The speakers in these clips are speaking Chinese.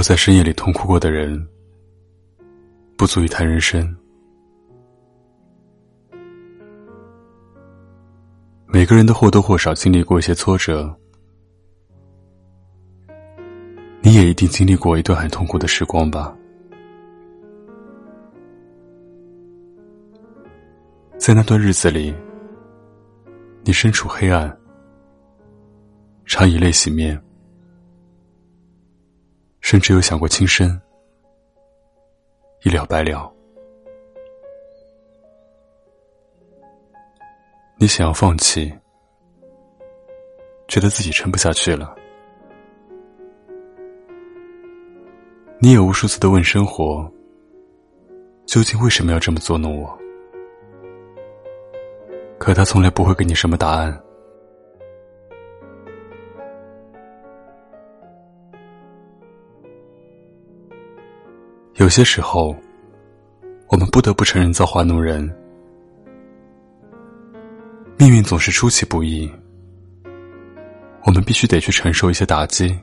有在深夜里痛哭过的人，不足以谈人生。每个人都或多或少经历过一些挫折，你也一定经历过一段很痛苦的时光吧？在那段日子里，你身处黑暗，常以泪洗面。甚至有想过轻生，一了百了。你想要放弃，觉得自己撑不下去了。你也无数次的问生活：究竟为什么要这么捉弄我？可他从来不会给你什么答案。有些时候，我们不得不承认造化弄人，命运总是出其不意。我们必须得去承受一些打击，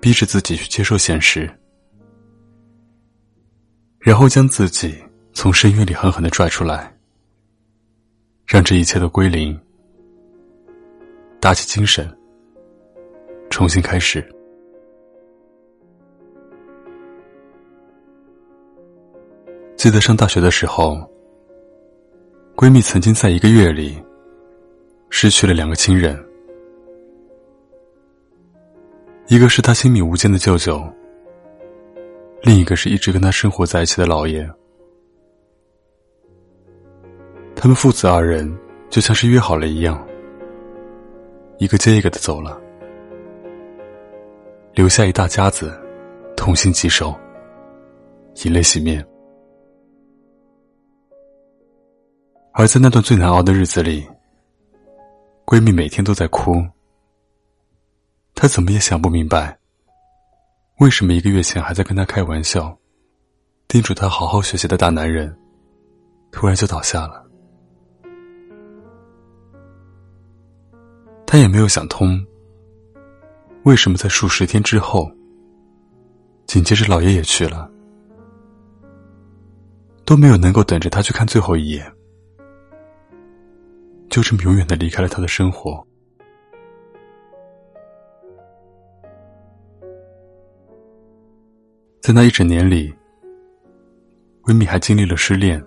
逼着自己去接受现实，然后将自己从深渊里狠狠的拽出来，让这一切都归零，打起精神，重新开始。记得上大学的时候，闺蜜曾经在一个月里失去了两个亲人，一个是她亲密无间的舅舅，另一个是一直跟她生活在一起的姥爷。他们父子二人就像是约好了一样，一个接一个的走了，留下一大家子痛心疾首，以泪洗面。而在那段最难熬的日子里，闺蜜每天都在哭。她怎么也想不明白，为什么一个月前还在跟她开玩笑、叮嘱她好好学习的大男人，突然就倒下了。她也没有想通，为什么在数十天之后，紧接着老爷也去了，都没有能够等着她去看最后一眼。就这么永远的离开了他的生活。在那一整年里，闺蜜还经历了失恋，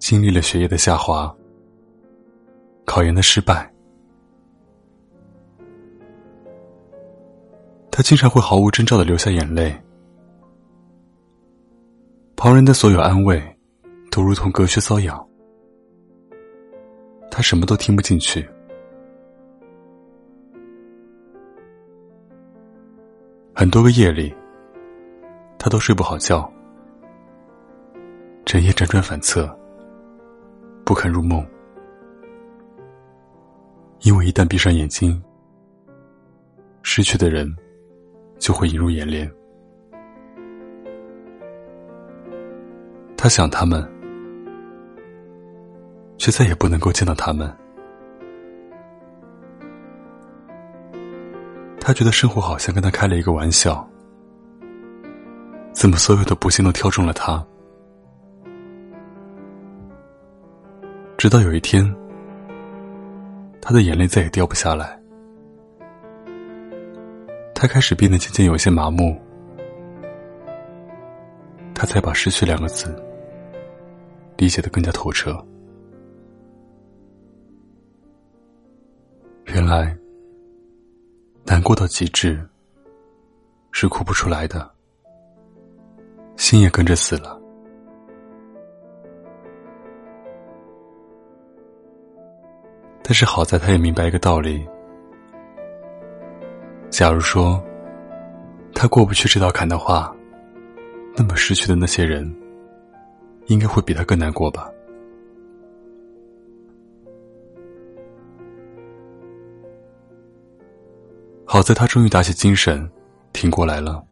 经历了学业的下滑，考研的失败。她经常会毫无征兆的流下眼泪，旁人的所有安慰，都如同隔靴搔痒。他什么都听不进去，很多个夜里，他都睡不好觉，整夜辗转反侧，不肯入梦，因为一旦闭上眼睛，失去的人就会映入眼帘。他想他们。却再也不能够见到他们。他觉得生活好像跟他开了一个玩笑，怎么所有的不幸都挑中了他？直到有一天，他的眼泪再也掉不下来，他开始变得渐渐有些麻木，他才把“失去”两个字理解的更加透彻。原来，难过到极致是哭不出来的，心也跟着死了。但是好在他也明白一个道理：，假如说他过不去这道坎的话，那么失去的那些人，应该会比他更难过吧。好在他终于打起精神，挺过来了。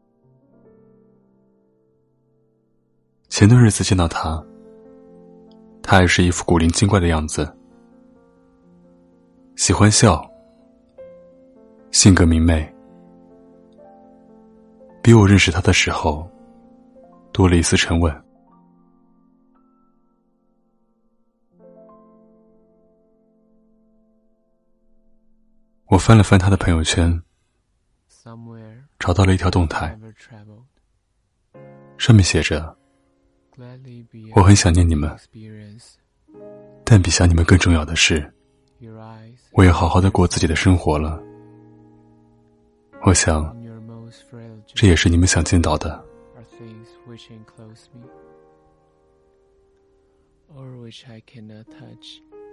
前段日子见到他，他还是一副古灵精怪的样子，喜欢笑，性格明媚，比我认识他的时候多了一丝沉稳。我翻了翻他的朋友圈，找到了一条动态，上面写着：“我很想念你们，但比想你们更重要的是，我要好好的过自己的生活了。我想，这也是你们想见到的。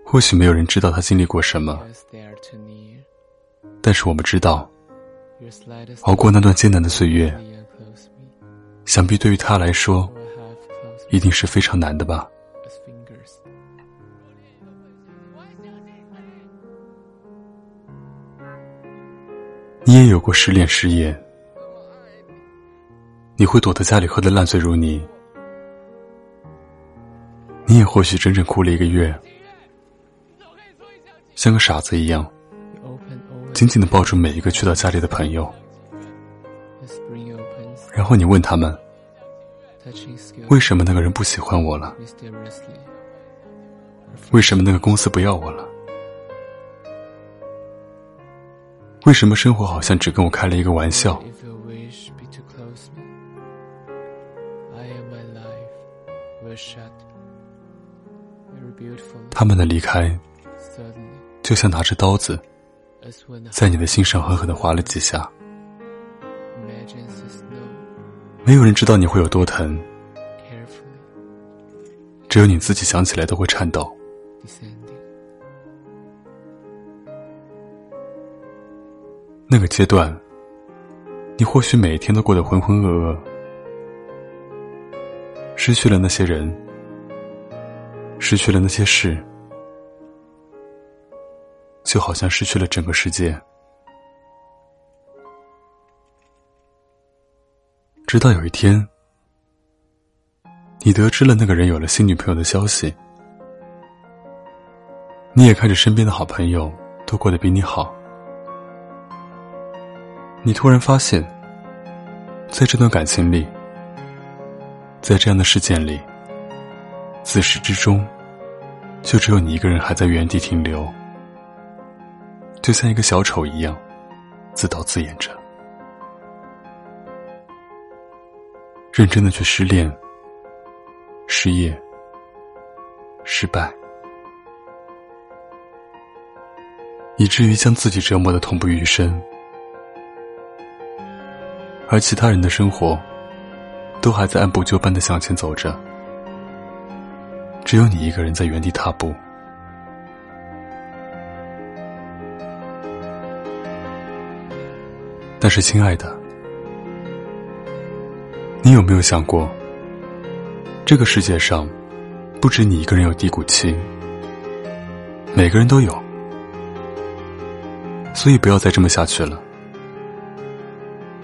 或许没有人知道他经历过什么。”但是我们知道，熬过那段艰难的岁月，想必对于他来说，一定是非常难的吧。你也有过失恋失业，你会躲在家里喝得烂醉如泥，你也或许整整哭了一个月，像个傻子一样。紧紧的抱住每一个去到家里的朋友，然后你问他们：为什么那个人不喜欢我了？为什么那个公司不要我了？为什么生活好像只跟我开了一个玩笑？他们的离开，就像拿着刀子。在你的心上狠狠的划了几下，没有人知道你会有多疼，只有你自己想起来都会颤抖。那个阶段，你或许每天都过得浑浑噩噩，失去了那些人，失去了那些事。就好像失去了整个世界。直到有一天，你得知了那个人有了新女朋友的消息，你也看着身边的好朋友都过得比你好，你突然发现，在这段感情里，在这样的事件里，自始至终，就只有你一个人还在原地停留。就像一个小丑一样，自导自演着，认真的去失恋、失业、失败，以至于将自己折磨的痛不欲生，而其他人的生活都还在按部就班的向前走着，只有你一个人在原地踏步。但是，亲爱的，你有没有想过，这个世界上不止你一个人有低谷期，每个人都有，所以不要再这么下去了。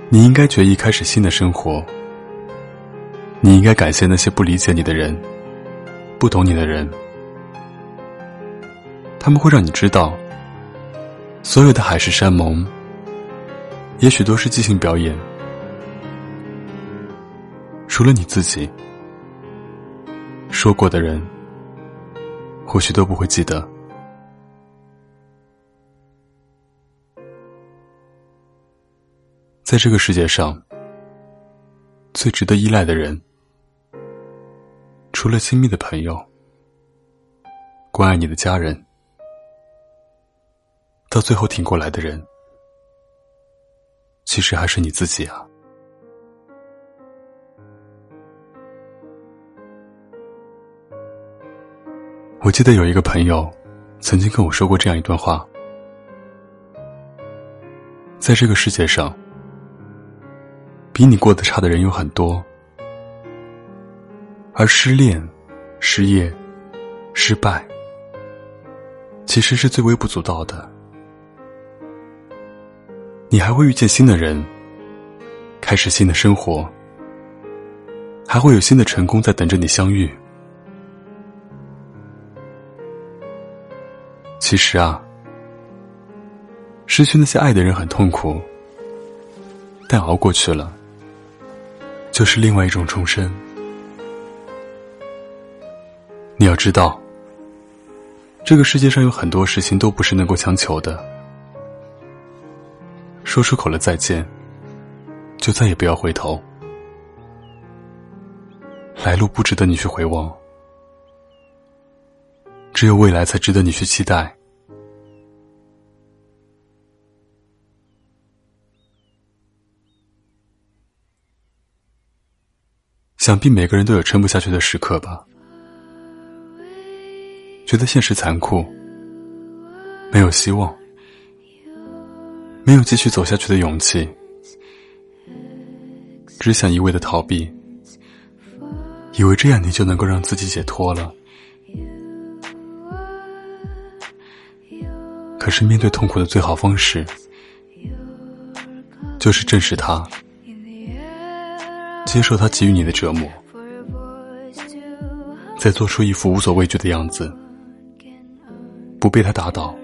你应该决意开始新的生活。你应该感谢那些不理解你的人，不懂你的人，他们会让你知道，所有的海誓山盟。也许都是即兴表演，除了你自己说过的人，或许都不会记得。在这个世界上，最值得依赖的人，除了亲密的朋友、关爱你的家人，到最后挺过来的人。其实还是你自己啊！我记得有一个朋友曾经跟我说过这样一段话：在这个世界上，比你过得差的人有很多，而失恋、失业、失败，其实是最微不足道的。你还会遇见新的人，开始新的生活，还会有新的成功在等着你相遇。其实啊，失去那些爱的人很痛苦，但熬过去了，就是另外一种重生。你要知道，这个世界上有很多事情都不是能够强求的。说出口了再见，就再也不要回头。来路不值得你去回望，只有未来才值得你去期待。想必每个人都有撑不下去的时刻吧。觉得现实残酷，没有希望，没有继续走下去的勇气，只想一味的逃避，以为这样你就能够让自己解脱了。可是面对痛苦的最好方式，就是正视它，接受它给予你的折磨，再做出一副无所畏惧的样子。不被他打倒。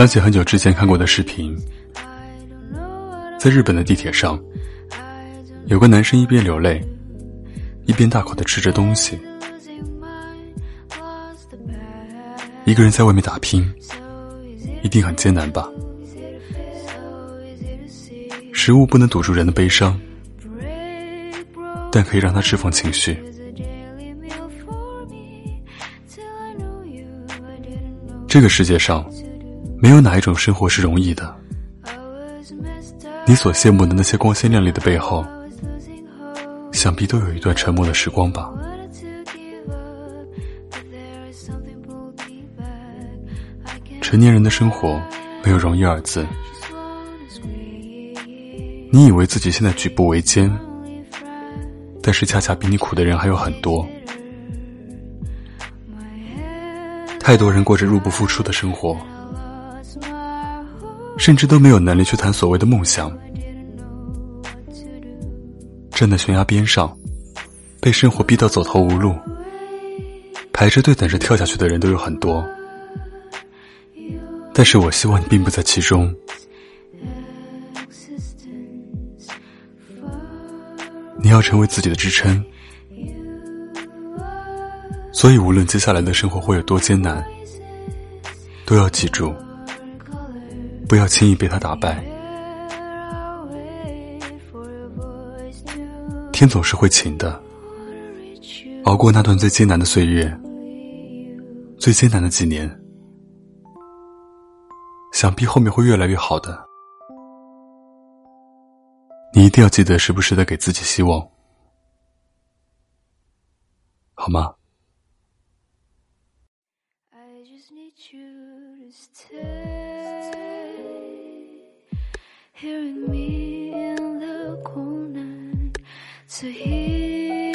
想起很久之前看过的视频，在日本的地铁上，有个男生一边流泪，一边大口的吃着东西。一个人在外面打拼，一定很艰难吧？食物不能堵住人的悲伤。但可以让他释放情绪。这个世界上，没有哪一种生活是容易的。你所羡慕的那些光鲜亮丽的背后，想必都有一段沉默的时光吧。成年人的生活没有容易二字。你以为自己现在举步维艰？但是，恰恰比你苦的人还有很多。太多人过着入不敷出的生活，甚至都没有能力去谈所谓的梦想。站在悬崖边上，被生活逼到走投无路，排着队等着跳下去的人都有很多。但是我希望你并不在其中。你要成为自己的支撑，所以无论接下来的生活会有多艰难，都要记住，不要轻易被他打败。天总是会晴的，熬过那段最艰难的岁月，最艰难的几年，想必后面会越来越好的。你一定要记得时不时的给自己希望，好吗 hearing me in the corner, to hear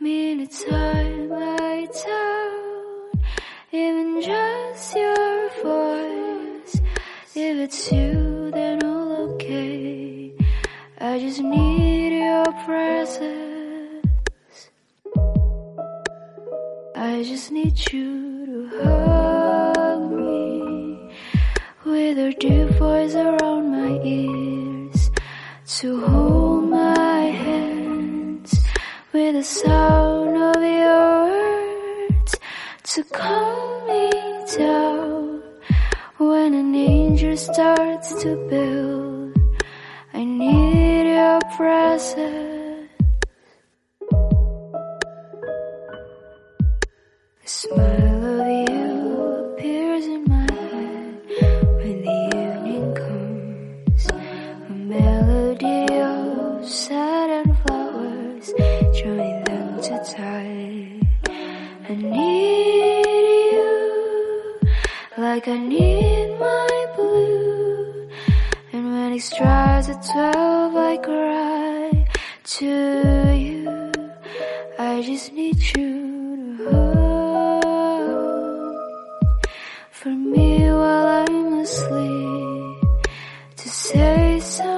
me in a time I doubt even just your voice. If it's you, then all okay. I just need your presence. I just need you to hold your deep voice around my ears, to hold my hands with the sound of your words, to calm me down when an angel starts to build. I need your presence. The smile of sad flowers, join them to tie. I need you like I need my blue. And when he strikes at twelve, I cry to you. I just need you to hold for me while I'm asleep to say some